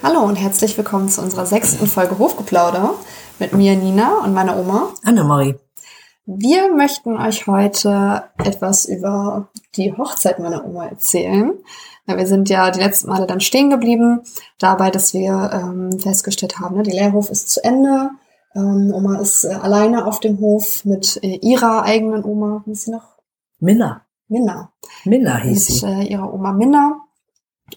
Hallo und herzlich willkommen zu unserer sechsten Folge Hofgeplauder mit mir Nina und meiner Oma. Annemarie. Wir möchten euch heute etwas über die Hochzeit meiner Oma erzählen. Wir sind ja die letzten Male dann stehen geblieben, dabei, dass wir ähm, festgestellt haben, ne, die Lehrhof ist zu Ende. Ähm, Oma ist äh, alleine auf dem Hof mit äh, ihrer eigenen Oma. Wie ist sie noch? Minna. Minna. Minna hieß mit, sie. Äh, ihrer Oma Minna.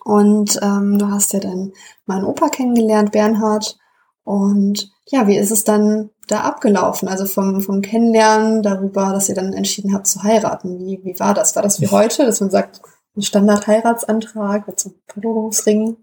Und ähm, du hast ja dann meinen Opa kennengelernt, Bernhard. Und ja, wie ist es dann da abgelaufen? Also vom, vom Kennenlernen darüber, dass ihr dann entschieden habt zu heiraten. Wie, wie war das? War das wie heute, dass man sagt, ein Standard-Heiratsantrag mit so einem Verlobungsring?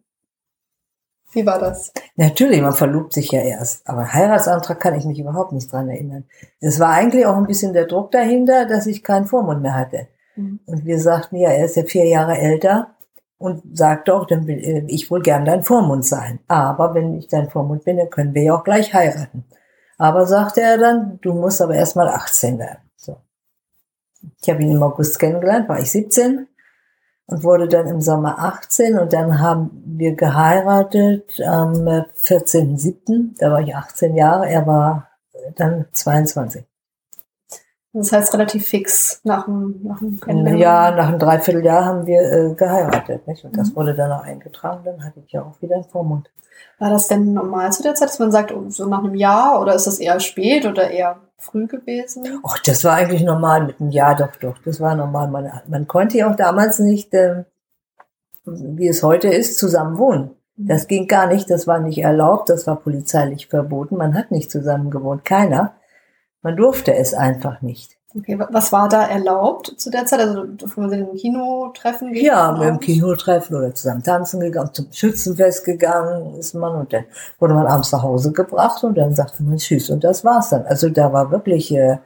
Wie war das? Natürlich, man verlobt sich ja erst. Aber Heiratsantrag kann ich mich überhaupt nicht dran erinnern. Es war eigentlich auch ein bisschen der Druck dahinter, dass ich keinen Vormund mehr hatte. Mhm. Und wir sagten, ja, er ist ja vier Jahre älter und sagte auch, dann will äh, ich wohl gern dein Vormund sein. Aber wenn ich dein Vormund bin, dann können wir ja auch gleich heiraten. Aber sagte er dann, du musst aber erst mal 18 werden. So. Ich habe ihn im August kennengelernt, war ich 17 und wurde dann im Sommer 18 und dann haben wir geheiratet am äh, 14.07. Da war ich 18 Jahre, er war dann 22. Das heißt relativ fix nach dem, nach dem Kennenlernen. Jahr, nach einem Dreivierteljahr haben wir äh, geheiratet. Nicht? Und das Mhm. wurde dann auch eingetragen, dann hatte ich ja auch wieder einen Vormund. War das denn normal zu der Zeit, dass man sagt, oh, so nach einem Jahr oder ist das eher spät oder eher früh gewesen? Ach, das war eigentlich normal mit einem Jahr, doch, doch, das war normal. Man, man konnte ja auch damals nicht, ähm, wie es heute ist, zusammen wohnen. Das ging gar nicht, das war nicht erlaubt, das war polizeilich verboten. Man hat nicht zusammen gewohnt, keiner. Man durfte es einfach nicht. Okay, wa- was war da erlaubt zu der Zeit? Also durfte man sich im Kino treffen? Ja, im aus? Kino treffen oder zusammen tanzen gegangen, zum Schützenfest gegangen ist man und dann wurde man abends nach Hause gebracht und dann sagte man Tschüss und das war's dann. Also da war wirklich, äh,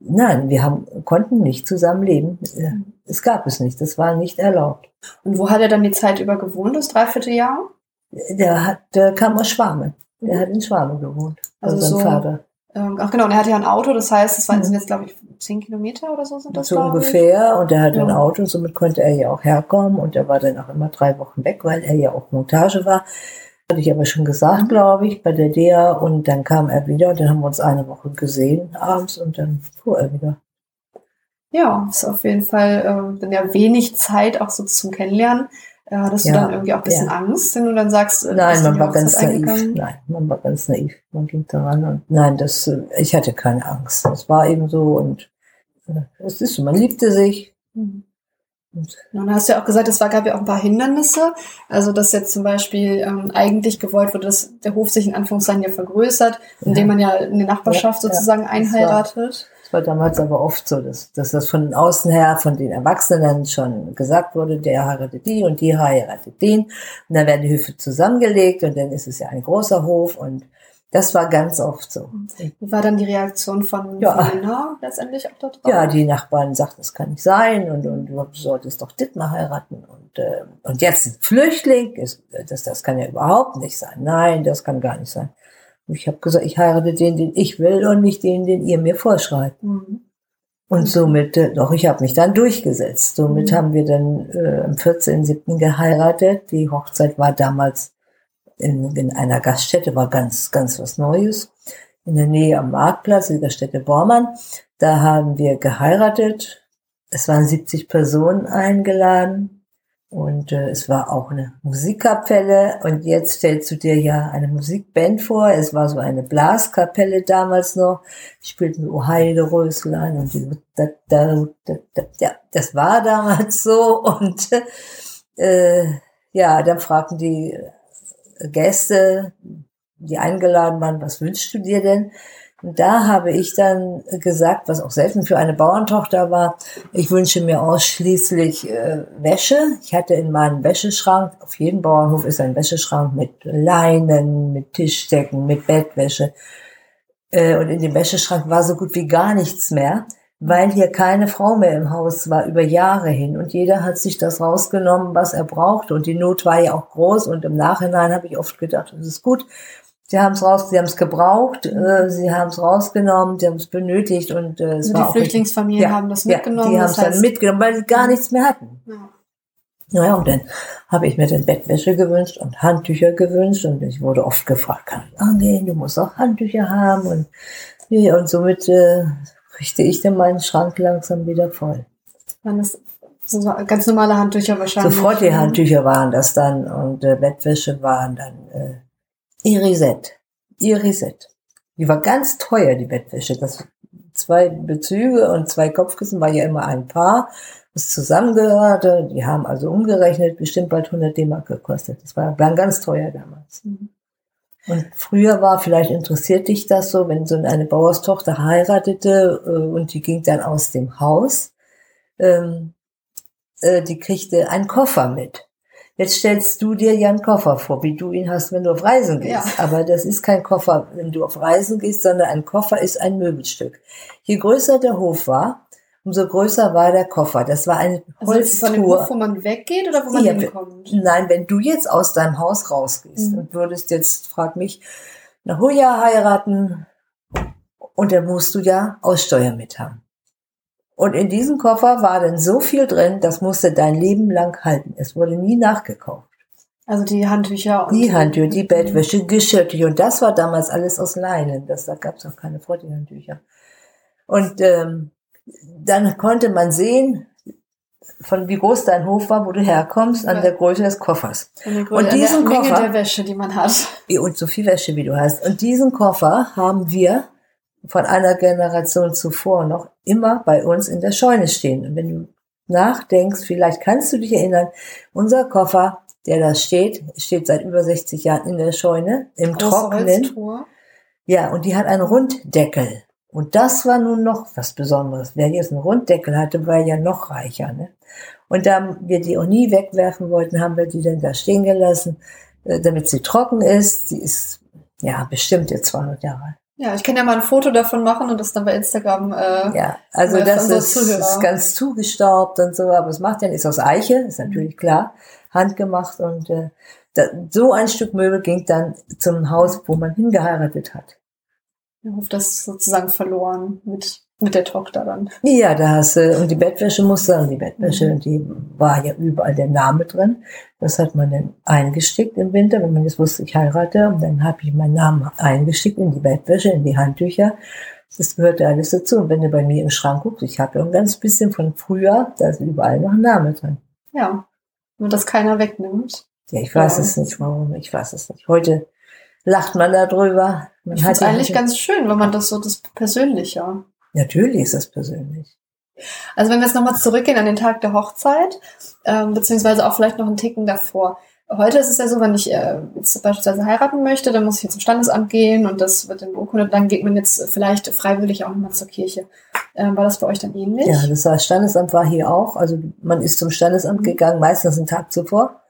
nein, wir haben, konnten nicht zusammenleben. Äh, Es gab es nicht, das war nicht erlaubt. Und wo hat er dann die Zeit über gewohnt, das Dreivierteljahr? Der hat, der kam aus Schwame. Der hat in Schwame gewohnt. Also Also sein so- Vater. Ähm, ach genau, und er hatte ja ein Auto, das heißt, das waren Mhm. jetzt, glaube ich, zehn Kilometer oder so sind das, So glaube ich. ungefähr. Und er hatte ein Ja. Auto, somit konnte er ja auch herkommen. Und er war dann auch immer drei Wochen weg, weil er ja auch Montage war. Hatte ich aber schon gesagt, Mhm. glaube ich, bei der DEA. Und dann kam er wieder und dann haben wir uns eine Woche gesehen abends und dann fuhr er wieder. Ja, ist auf jeden Fall äh, dann ja wenig Zeit auch so zum Kennenlernen. Hattest du Ja, dann irgendwie auch ein bisschen ja. Angst, wenn du dann sagst, äh, Nein, du man war ganz naiv. Nein, man war ganz naiv. Man ging daran und nein, das, äh, ich hatte keine Angst. Es war eben so und äh, es ist so, man liebte sich. Mhm. Und Ja, dann hast du ja auch gesagt, es war, gab ja auch ein paar Hindernisse. Also, dass jetzt zum Beispiel ähm, eigentlich gewollt wurde, dass der Hof sich in Anführungszeichen ja vergrößert, indem Ja. man ja in der Nachbarschaft Ja, ja, sozusagen das einheiratet. Es war damals aber oft so, dass, dass das von außen her, von den Erwachsenen schon gesagt wurde, der heiratet die und die heiratet den. Und dann werden die Höfe zusammengelegt und dann ist es ja ein großer Hof und das war ganz oft so. Wie war dann die Reaktion von, Ja. von letztendlich auch dort? Ja, die Nachbarn sagten, das kann nicht sein und, und du solltest doch Dittmar heiraten und, äh, und jetzt ein Flüchtling, ist, das, das kann ja überhaupt nicht sein. Nein, das kann gar nicht sein. Ich habe gesagt, ich heirate den, den ich will und nicht den, den ihr mir vorschreibt. Mhm. Und somit, äh, doch, ich habe mich dann durchgesetzt. Somit Mhm. haben wir dann äh, am 14.07. geheiratet. Die Hochzeit war damals in, in einer Gaststätte, war ganz, ganz was Neues. In der Nähe am Marktplatz, in der Stätte Bormann. Da haben wir geheiratet. Es waren 70 Personen eingeladen. Und äh, es war auch eine Musikkapelle. Und jetzt stellst du dir ja eine Musikband vor. Es war so eine Blaskapelle damals noch. Die spielten O Heide Röslein und die, da, da, da, da, ja, das war damals so. Und äh, ja, dann fragten die Gäste, die eingeladen waren, was wünschst du dir denn? Da habe ich dann gesagt, was auch selten für eine Bauerntochter war, ich wünsche mir ausschließlich äh, Wäsche. Ich hatte in meinem Wäscheschrank, auf jedem Bauernhof ist ein Wäscheschrank mit Leinen, mit Tischdecken, mit Bettwäsche. Äh, und in dem Wäscheschrank war so gut wie gar nichts mehr, weil hier keine Frau mehr im Haus war über Jahre hin. Und jeder hat sich das rausgenommen, was er brauchte. Und die Not war ja auch groß. Und im Nachhinein habe ich oft gedacht, das ist gut. Sie haben es raus, sie haben es gebraucht, äh, sie haben es rausgenommen, sie haben es benötigt und äh, es Also war die Flüchtlingsfamilien ja, haben das ja, mitgenommen. die haben es dann mitgenommen, weil sie gar nichts mehr hatten. Ja. Naja, und dann habe ich mir dann Bettwäsche gewünscht und Handtücher gewünscht und ich wurde oft gefragt, kann ich angehen, du musst auch Handtücher haben und, ja, und somit äh, richte ich dann meinen Schrank langsam wieder voll. Waren das so ganz normale Handtücher wahrscheinlich? Sofort die Handtücher waren das dann und äh, Bettwäsche waren dann äh, Irisette. Irisette. Die war ganz teuer, die Bettwäsche. Das zwei Bezüge und zwei Kopfkissen war ja immer ein Paar das zusammengehörte. Die haben also umgerechnet bestimmt bald 100 D-Mark gekostet. Das war dann ganz teuer damals. Mhm. Und früher war, vielleicht interessiert dich das so, wenn so eine Bauerstochter heiratete äh, und die ging dann aus dem Haus, ähm, äh, die kriegte einen Koffer mit. Jetzt stellst du dir ja einen Koffer vor, wie du ihn hast, wenn du auf Reisen gehst. Ja. Aber das ist kein Koffer, wenn du auf Reisen gehst, sondern ein Koffer ist ein Möbelstück. Je größer der Hof war, umso größer war der Koffer. Das war eine also Holztruhe. Von dem Hof, wo man weggeht oder wo man ja, hinkommt? Nein, wenn du jetzt aus deinem Haus rausgehst mhm. und würdest jetzt, frag mich, eine Huja heiraten und dann musst du ja Aussteuer mit haben. Und in diesem Koffer war dann so viel drin, das musste dein Leben lang halten. Es wurde nie nachgekauft. Also die Handtücher. Und die Handtücher, die Bettwäsche, Geschirrtücher. Und das war damals alles aus Leinen. Das, da gab es auch keine Frottehandtücher. Und ähm, dann konnte man sehen, von wie groß dein Hof war, wo du herkommst, an der Größe des Koffers. und diesen der Koffer, der Wäsche, die man hat. Und so viel Wäsche, wie du hast. Und diesen Koffer haben wir von einer Generation zuvor noch immer bei uns in der Scheune stehen. Und wenn du nachdenkst, vielleicht kannst du dich erinnern, unser Koffer, der da steht, steht seit über 60 Jahren in der Scheune, im Große Trockenen. Holztor. Ja, und die hat einen Runddeckel. Und das war nun noch was Besonderes. Wer jetzt einen Runddeckel hatte, war ja noch reicher. Ne? Und da wir die auch nie wegwerfen wollten, haben wir die dann da stehen gelassen, äh, damit sie trocken ist. Sie ist ja bestimmt jetzt 200 Jahre alt. Ja, ich kann ja mal ein Foto davon machen und das dann bei Instagram. Äh, ja, also das ist, ist, ganz zugestaubt und so, aber es macht ja ist aus Eiche, ist natürlich mhm. klar, handgemacht und äh, da, so ein Stück Möbel ging dann zum Haus, wo man hingeheiratet hat. Der Hof das sozusagen verloren mit, mit der Tochter dann. Ja, da hast du, und die Bettwäsche musste, und die Bettwäsche, mhm. die war ja überall der Name drin. Das hat man dann eingestickt im Winter, wenn man jetzt wusste, ich heirate, und dann habe ich meinen Namen eingestickt in die Bettwäsche, in die Handtücher. Das gehörte alles dazu. Und wenn du bei mir im Schrank guckst, ich habe ja ein ganz bisschen von früher, da ist überall noch ein Name drin. Ja, wenn das keiner wegnimmt. Ja, ich weiß ja. es nicht, warum, ich weiß es nicht. Heute lacht man darüber. Man ich finde es eigentlich ganz schön, wenn man das so, das Persönliche. Natürlich ist das persönlich. Also wenn wir jetzt nochmal zurückgehen an den Tag der Hochzeit, ähm, beziehungsweise auch vielleicht noch einen Ticken davor. Heute ist es ja so, wenn ich äh, jetzt beispielsweise heiraten möchte, dann muss ich jetzt zum Standesamt gehen und das wird dann beurkundet, dann geht man jetzt vielleicht freiwillig auch nochmal zur Kirche. Ähm, war das bei euch dann ähnlich? Ja, das war, Standesamt war hier auch. Also man ist zum Standesamt mhm. gegangen, meistens einen Tag zuvor.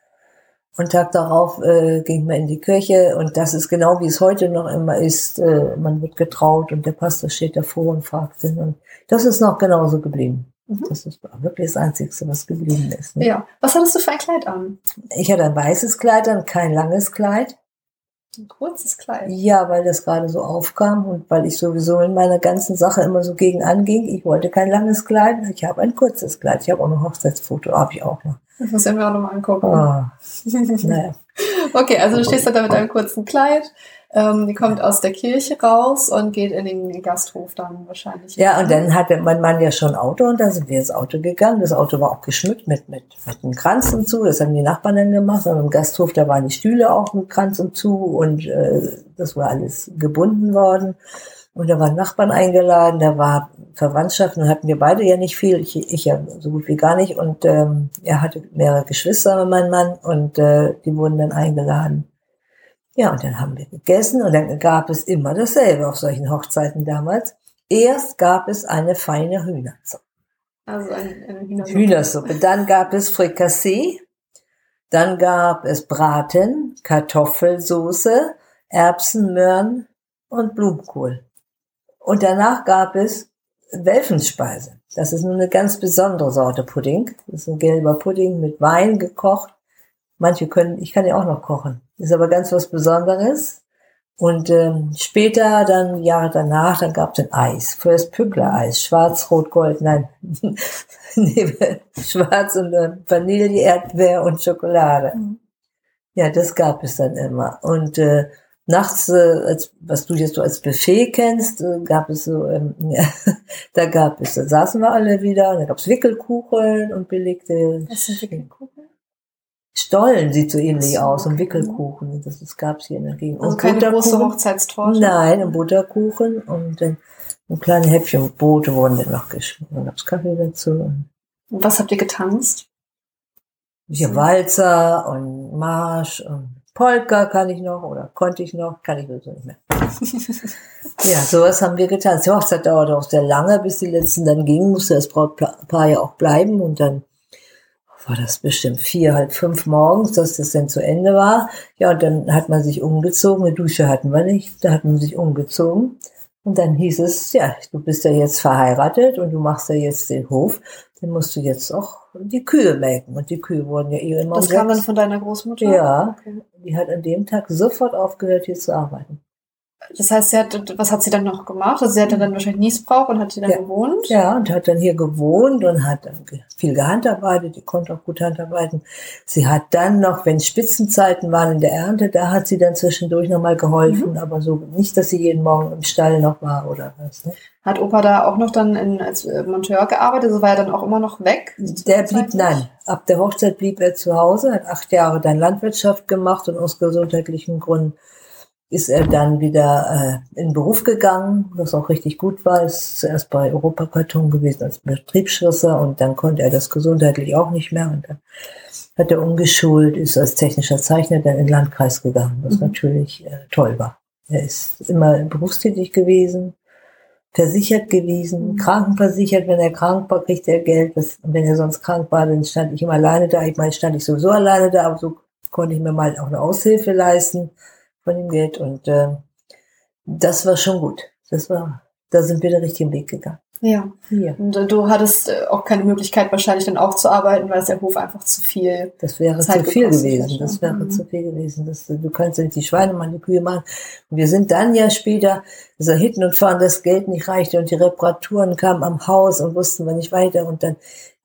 Und Tag darauf äh, ging man in die Kirche und das ist genau wie es heute noch immer ist. Äh, man wird getraut und der Pastor steht davor und fragt ihn. Und das ist noch genauso geblieben. Mhm. Das ist wirklich das Einzige, was geblieben ist. Ne? Ja. Was hattest du für ein Kleid an? Ich hatte ein weißes Kleid an, kein langes Kleid. Ein kurzes Kleid? Ja, weil das gerade so aufkam und weil ich sowieso in meiner ganzen Sache immer so gegen anging. Ich wollte kein langes Kleid, ich habe ein kurzes Kleid. Ich habe auch ein Hochzeitsfoto, habe ich auch noch. Das muss ich mir auch nochmal angucken. Oh. naja. Okay, also du stehst da mit einem kurzen Kleid. Ähm, die kommt aus der Kirche raus und geht in den Gasthof dann wahrscheinlich. Ja, und dann hatte mein Mann ja schon ein Auto und dann sind wir ins Auto gegangen. Das Auto war auch geschmückt mit, mit, mit einem Kranz und zu. Das haben die Nachbarn dann gemacht. Und im Gasthof, da waren die Stühle auch mit Kranz und zu und äh, das war alles gebunden worden. Und da waren Nachbarn eingeladen, da war Verwandtschaft, und hatten wir beide ja nicht viel, ich, ich ja so gut wie gar nicht. Und ähm, er hatte mehrere Geschwister, mein Mann, und äh, die wurden dann eingeladen. Ja, und dann haben wir gegessen und dann gab es immer dasselbe auf solchen Hochzeiten damals. Erst gab es eine feine Hühnersuppe. Also eine, eine Hühnersuppe. Hühnersuppe. Dann gab es Frikassee. Dann gab es Braten, Kartoffelsoße, Erbsen, Möhren und Blumenkohl. Und danach gab es Welfenspeise. Das ist eine ganz besondere Sorte Pudding. Das ist ein gelber Pudding mit Wein gekocht. Manche können, ich kann ja auch noch kochen. Ist aber ganz was Besonderes. Und ähm, später, dann Jahre danach, dann gab es ein Eis. First Pückler Eis, schwarz, rot, gold, nein, nee, schwarz und äh, Vanille, Erdbeer und Schokolade. Mhm. Ja, das gab es dann immer. Und äh, nachts, äh, als, was du jetzt so als Buffet kennst, äh, gab es so, ähm, ja, da gab es, da saßen wir alle wieder, und da gab es Wickelkuchen und belegte. Was sind Wickelkuchen? Stollen sieht so ähnlich so, aus, und Wickelkuchen, das, das gab es hier in der Gegend. Also und keine große Hochzeitstorte? Nein, ein Butterkuchen und dann ein kleines Häppchen Brote wurden dann noch geschmiert. Dann gab's Kaffee dazu. Und was habt ihr getanzt? Hier Walzer und Marsch und Polka kann ich noch oder konnte ich noch, kann ich so nicht mehr. ja, sowas haben wir getan. Die Hochzeit dauerte auch sehr lange, bis die letzten dann gingen, musste das Brautpaar ja auch bleiben und dann war das bestimmt vier, halb fünf morgens, dass das dann zu Ende war. Ja, und dann hat man sich umgezogen. Eine Dusche hatten wir nicht, da hat man sich umgezogen. Und dann hieß es, ja, du bist ja jetzt verheiratet und du machst ja jetzt den Hof, dann musst du jetzt auch die Kühe melken. Und die Kühe wurden ja eh immer Das kam dann von deiner Großmutter? Ja, okay. die hat an dem Tag sofort aufgehört, hier zu arbeiten. Das heißt, sie hat, was hat sie dann noch gemacht? Also sie hatte dann wahrscheinlich Niesbrauch und hat hier dann ja. gewohnt? Ja, und hat dann hier gewohnt und hat dann viel gehandarbeitet. Die konnte auch gut handarbeiten. Sie hat dann noch, wenn Spitzenzeiten waren in der Ernte, da hat sie dann zwischendurch nochmal geholfen. Mhm. Aber so nicht, dass sie jeden Morgen im Stall noch war oder was. Ne? Hat Opa da auch noch dann in, als Monteur gearbeitet? So war er dann auch immer noch weg? Der blieb, nein. Ab der Hochzeit blieb er zu Hause, hat acht Jahre dann Landwirtschaft gemacht und aus gesundheitlichen Gründen ist er dann wieder äh, in den Beruf gegangen, was auch richtig gut war. Ist zuerst bei Europakarton gewesen als Betriebsschlosser und dann konnte er das gesundheitlich auch nicht mehr und dann hat er umgeschult, ist als technischer Zeichner dann in den Landkreis gegangen, was mhm. natürlich äh, toll war. Er ist immer berufstätig gewesen, versichert gewesen, mhm. krankenversichert. Wenn er krank war, kriegt er Geld. Das, wenn er sonst krank war, dann stand ich immer alleine da. Ich meine, stand ich sowieso alleine da, aber so konnte ich mir mal auch eine Aushilfe leisten von dem Geld. Und äh, das war schon gut. Das war, da sind wir den richtigen Weg gegangen. Ja. ja. Und äh, du hattest äh, auch keine Möglichkeit, wahrscheinlich dann auch zu arbeiten, weil es der Hof einfach zu viel. Das wäre Zeit zu viel gewesen. Das wäre mhm. zu viel gewesen. Das, du kannst ja nicht die Schweine machen, die Kühe machen. Und wir sind dann ja später, so hinten und fahren, das Geld nicht reichte und die Reparaturen kamen am Haus und wussten wir nicht weiter. Und dann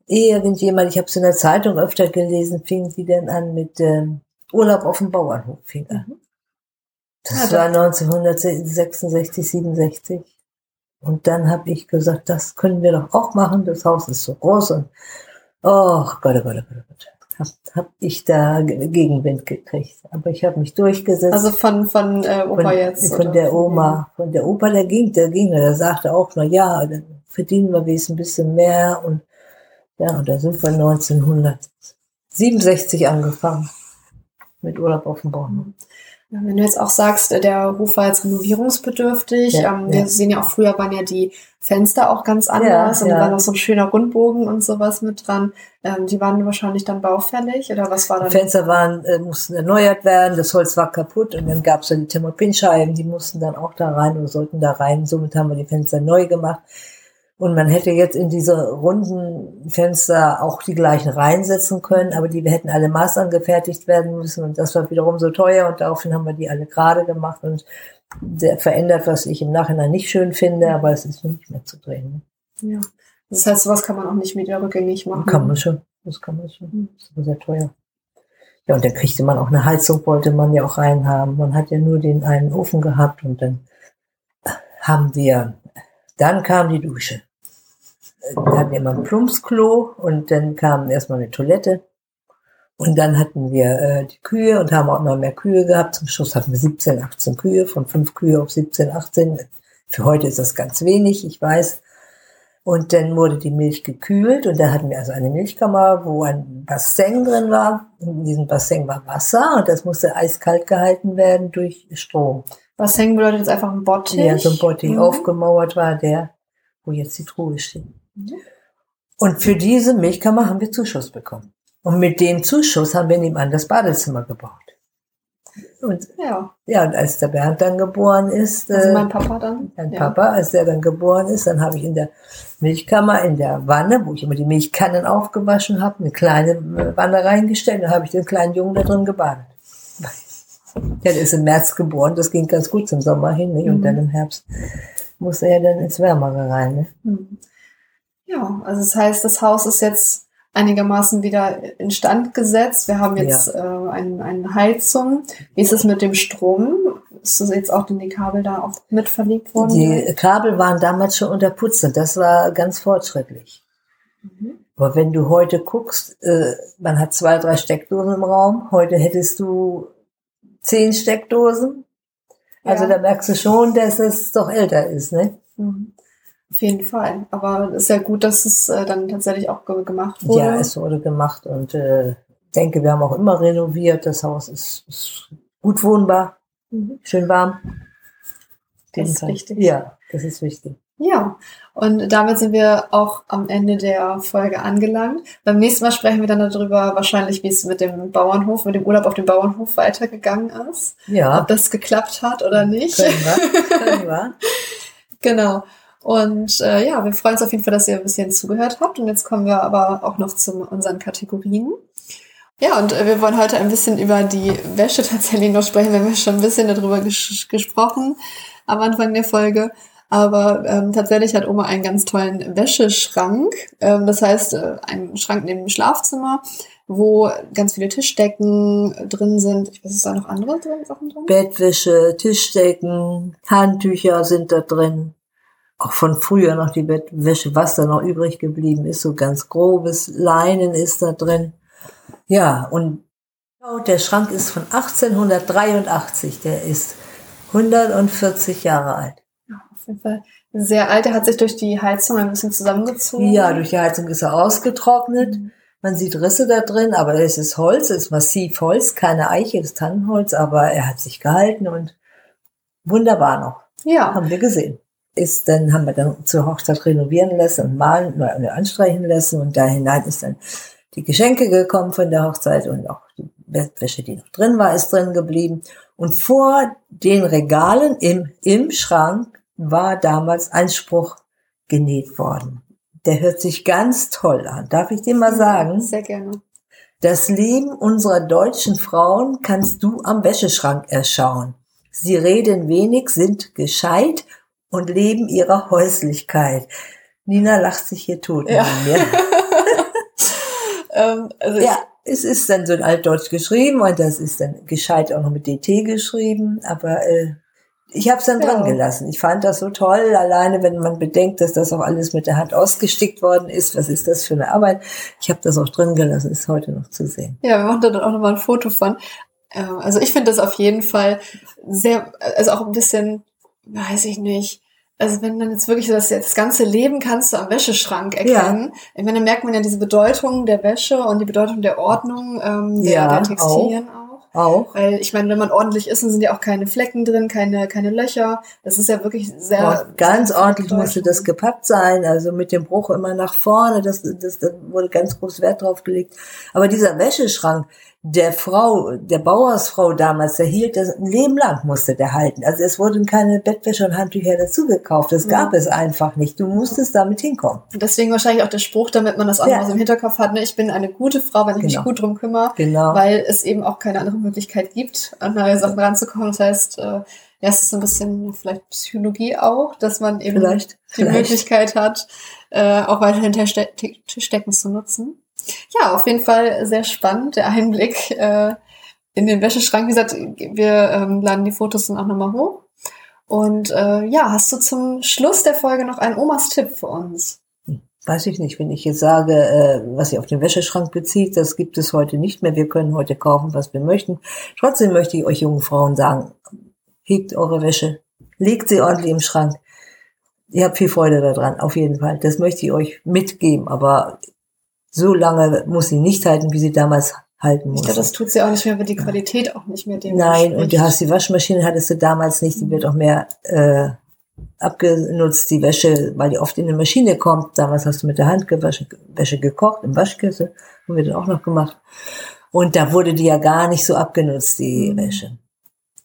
irgendjemand, ich habe es in der Zeitung öfter gelesen, fing die dann an mit ähm, Urlaub auf dem Bauernhof. Fing an. Mhm. Das ja, war 1966, 67. Und dann habe ich gesagt, das können wir doch auch machen. Das Haus ist so groß und oh Gott, oh Gott, oh Gott, Gott. Hab, ich da Gegenwind gekriegt. Aber ich habe mich durchgesetzt. Also von, von äh, Opa von, jetzt? Von oder? der Oma. Von der Opa, der ging, der ging. Der sagte auch, na ja, dann verdienen wir ein bisschen mehr. Und ja, und da sind wir 1967 angefangen mit Urlaub auf dem Born. Wenn du jetzt auch sagst, äh, der Hof war jetzt renovierungsbedürftig, ja, ähm, wir ja. sehen ja auch früher waren ja die Fenster auch ganz anders ja, und da war noch so ein schöner Rundbogen und sowas mit dran. Ähm, die waren wahrscheinlich dann baufällig oder was war dann? Die Fenster waren, äh, mussten erneuert werden, das Holz war kaputt und dann gab es dann die Thermopinscheiben, die mussten dann auch da rein oder sollten da rein. Somit haben wir die Fenster neu gemacht. Und man hätte jetzt in diese runden Fenster auch die gleichen reinsetzen können, aber die hätten alle maßangefertigt werden müssen und das war wiederum so teuer und daraufhin haben wir die alle gerade gemacht und verändert, was ich im Nachhinein nicht schön finde, aber es ist nicht mehr zu drehen. Ja. Das heißt, sowas kann man auch nicht wieder rückgängig machen. Kann man schon. Das kann man schon. Das ist aber sehr teuer. Ja, und da kriegte man auch eine Heizung, wollte man ja auch reinhaben. Man hat ja nur den einen Ofen gehabt und dann haben wir, dann kam die Dusche wir hatten immer ein Plumpsklo und dann kam erstmal eine Toilette. Und dann hatten wir äh, die Kühe und haben auch immer mehr Kühe gehabt. Zum Schluss hatten wir 17, 18 Kühe, von fünf Kühe auf 17, 18. Für heute ist das ganz wenig, ich weiß. Und dann wurde die Milch gekühlt und da hatten wir also eine Milchkammer, wo ein Bassin drin war. In diesem Bassin war Wasser und das musste eiskalt gehalten werden durch Strom. Bassin bedeutet jetzt einfach ein Bottich? Ja, so ein Bottich. Mhm. Aufgemauert war der, wo jetzt die Truhe steht. Und für diese Milchkammer haben wir Zuschuss bekommen. Und mit dem Zuschuss haben wir nebenan das Badezimmer gebaut. Und, ja. ja, und als der Bernd dann geboren ist, also mein Papa dann? Mein ja. Papa, als der dann geboren ist, dann habe ich in der Milchkammer, in der Wanne, wo ich immer die Milchkannen aufgewaschen habe, eine kleine Wanne reingestellt, dann habe ich den kleinen Jungen da drin gebadet. Der ist im März geboren, das ging ganz gut zum Sommer hin, nicht? und Mhm. dann im Herbst musste er dann ins Wärmere rein. Ne? Hm. Ja, also das heißt, das Haus ist jetzt einigermaßen wieder instand gesetzt. Wir haben jetzt äh, ein, eine Heizung. Wie ist es mit dem Strom? Ist das jetzt auch denn die Kabel da auch mit verlegt worden? Die Kabel waren damals schon unterputzt und das war ganz fortschrittlich. Mhm. Aber wenn du heute guckst, äh, man hat zwei, drei Steckdosen im Raum. Heute hättest du zehn Steckdosen. Also Ja. da merkst du schon, dass es doch älter ist, ne? Mhm. Auf jeden Fall. Aber es ist ja gut, dass es äh, dann tatsächlich auch ge gemacht wurde. Ja, es wurde gemacht und äh, denke, wir haben auch immer renoviert. Das Haus ist, ist gut wohnbar, Mhm. schön warm. Das ist wichtig. Ja, das ist wichtig. Ja, und damit sind wir auch am Ende der Folge angelangt. Beim nächsten Mal sprechen wir dann darüber, wahrscheinlich, wie es mit dem Bauernhof, mit dem Urlaub auf dem Bauernhof weitergegangen ist. Ja, Ob das geklappt hat oder nicht. können wir. Können wir. Genau. Und äh, ja, wir freuen uns auf jeden Fall, dass ihr ein bisschen zugehört habt. Und jetzt kommen wir aber auch noch zu unseren Kategorien. Ja, und äh, wir wollen heute ein bisschen über die Wäsche tatsächlich noch sprechen. Wir haben ja schon ein bisschen darüber ges gesprochen am Anfang der Folge. Aber ähm, tatsächlich hat Oma einen ganz tollen Wäscheschrank. Ähm, das heißt, äh, ein Schrank neben dem Schlafzimmer, wo ganz viele Tischdecken drin sind. Ich weiß, ist da noch andere Sachen drin? Bettwäsche, Tischdecken, Handtücher sind da drin. Auch von früher noch die Bettwäsche, was da noch übrig geblieben ist, so ganz grobes Leinen ist da drin. Ja, und der Schrank ist von 1883, der ist 140 Jahre alt. Ja, auf jeden Fall sehr alt. Er hat sich durch die Heizung ein bisschen zusammengezogen. Ja, durch die Heizung ist er ausgetrocknet. Man sieht Risse da drin, aber es ist Holz, es ist massiv Holz, keine Eiche, es ist Tannenholz, aber er hat sich gehalten und wunderbar noch. Ja, haben wir gesehen. Ist dann haben wir dann zur Hochzeit renovieren lassen und malen oder anstreichen lassen und da hinein ist dann die Geschenke gekommen von der Hochzeit und auch die Bettwäsche, die noch drin war, ist drin geblieben. Und vor den Regalen im, im Schrank war damals ein Spruch genäht worden. Der hört sich ganz toll an. Darf ich dir mal sagen? sehr gerne. Das Leben unserer deutschen Frauen kannst du am Wäscheschrank erschauen. Sie reden wenig, sind gescheit und leben ihrer Häuslichkeit. Nina lacht sich hier tot Ja. Ähm, also Ja, es ist dann so in Altdeutsch geschrieben und das ist dann gescheit auch noch mit DT geschrieben, aber äh, ich habe es dann Ja. dran gelassen. Ich fand das so toll, alleine wenn man bedenkt, dass das auch alles mit der Hand ausgestickt worden ist. Was ist das für eine Arbeit? Ich habe das auch drin gelassen, ist heute noch zu sehen. ja, wir machen da dann auch nochmal ein Foto von. Ähm, also ich finde das auf jeden Fall sehr, also auch ein bisschen, weiß ich nicht. Also wenn dann jetzt wirklich so das, das ganze Leben kannst du am Wäscheschrank erkennen. Ich meine, da merkt man ja diese Bedeutung der Wäsche und die Bedeutung der Ordnung ähm, der, Ja, der Textilien auch. Auch. Weil ich meine, wenn man ordentlich ist, dann sind ja auch keine Flecken drin, keine, keine Löcher. Das ist ja wirklich sehr. Ja, ganz sehr ordentlich musste das gepackt sein, also mit dem Bruch immer nach vorne, das, das, da wurde ganz groß Wert drauf gelegt. Aber dieser Wäscheschrank, der Frau, der Bauersfrau damals, der hielt das ein Leben lang musste der halten. Also es wurden keine Bettwäsche und Handtücher dazu gekauft. Das gab Ja. es einfach nicht. Du musstest damit hinkommen. Und deswegen wahrscheinlich auch der Spruch, damit man das auch Ja. noch so im Hinterkopf hat, ne? ich bin eine gute Frau, wenn ich Genau. mich gut drum kümmere, Genau. weil es eben auch keine andere Möglichkeit gibt, an neue Sachen ranzukommen. Das heißt, äh, ja, es ist so ein bisschen vielleicht Psychologie auch, dass man eben Vielleicht. die vielleicht. Möglichkeit hat, äh, auch weiterhin Tischde Tischdecken zu nutzen. Ja, auf jeden Fall sehr spannend, der Einblick äh, in den Wäscheschrank. Wie gesagt, wir ähm, laden die Fotos dann auch nochmal hoch. Und äh, ja, hast du zum Schluss der Folge noch einen Omas Tipp für uns? Weiß ich nicht, wenn ich jetzt sage, äh, was sich auf den Wäscheschrank bezieht, das gibt es heute nicht mehr. Wir können heute kaufen, was wir möchten. Trotzdem möchte ich euch jungen Frauen sagen, hegt eure Wäsche, legt sie ordentlich im Schrank. Ihr habt viel Freude daran, auf jeden Fall. Das möchte ich euch mitgeben, aber so lange muss sie nicht halten, wie sie damals halten Ich musste. glaube, das tut sie auch nicht mehr, weil die Qualität auch nicht mehr dem Nein, und du hast die Waschmaschine, hattest du damals nicht, die wird auch mehr äh, abgenutzt, die Wäsche, weil die oft in eine Maschine kommt. Damals hast du mit der Hand gewaschen, Wäsche gekocht, im Waschkessel, haben wir dann auch noch gemacht. Und da wurde die ja gar nicht so abgenutzt, die Mhm. Wäsche.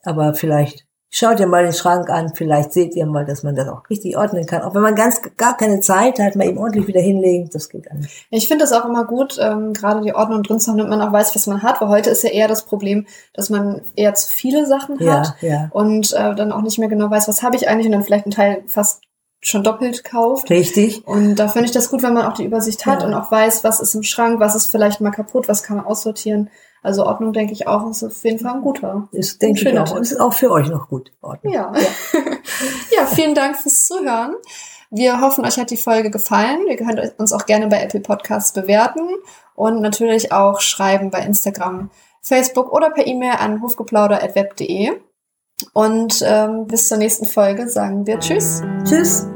Aber vielleicht Schaut ihr mal den Schrank an, vielleicht seht ihr mal, dass man das auch richtig ordnen kann. Auch wenn man ganz gar keine Zeit hat, mal eben ordentlich wieder hinlegen, das geht an. Ich finde das auch immer gut, ähm, gerade die Ordnung drin zu haben, damit man auch weiß, was man hat, weil heute ist ja eher das Problem, dass man eher zu viele Sachen hat Ja, ja. und äh, dann auch nicht mehr genau weiß, was habe ich eigentlich und dann vielleicht einen Teil fast schon doppelt kauft. Richtig. Und da finde ich das gut, wenn man auch die Übersicht hat Ja. und auch weiß, was ist im Schrank, was ist vielleicht mal kaputt, was kann man aussortieren. Also Ordnung, denke ich auch, ist auf jeden Fall ein guter. Ist, denke ich auch. Tipp. Ist auch für euch noch gut. Ordnung. Ja. ja, vielen Dank fürs Zuhören. Wir hoffen, euch hat die Folge gefallen. Ihr könnt uns auch gerne bei Apple Podcasts bewerten und natürlich auch schreiben bei Instagram, Facebook oder per E-Mail an hofgeplauder.web.de. Und ähm, bis zur nächsten Folge sagen wir Tschüss. Tschüss.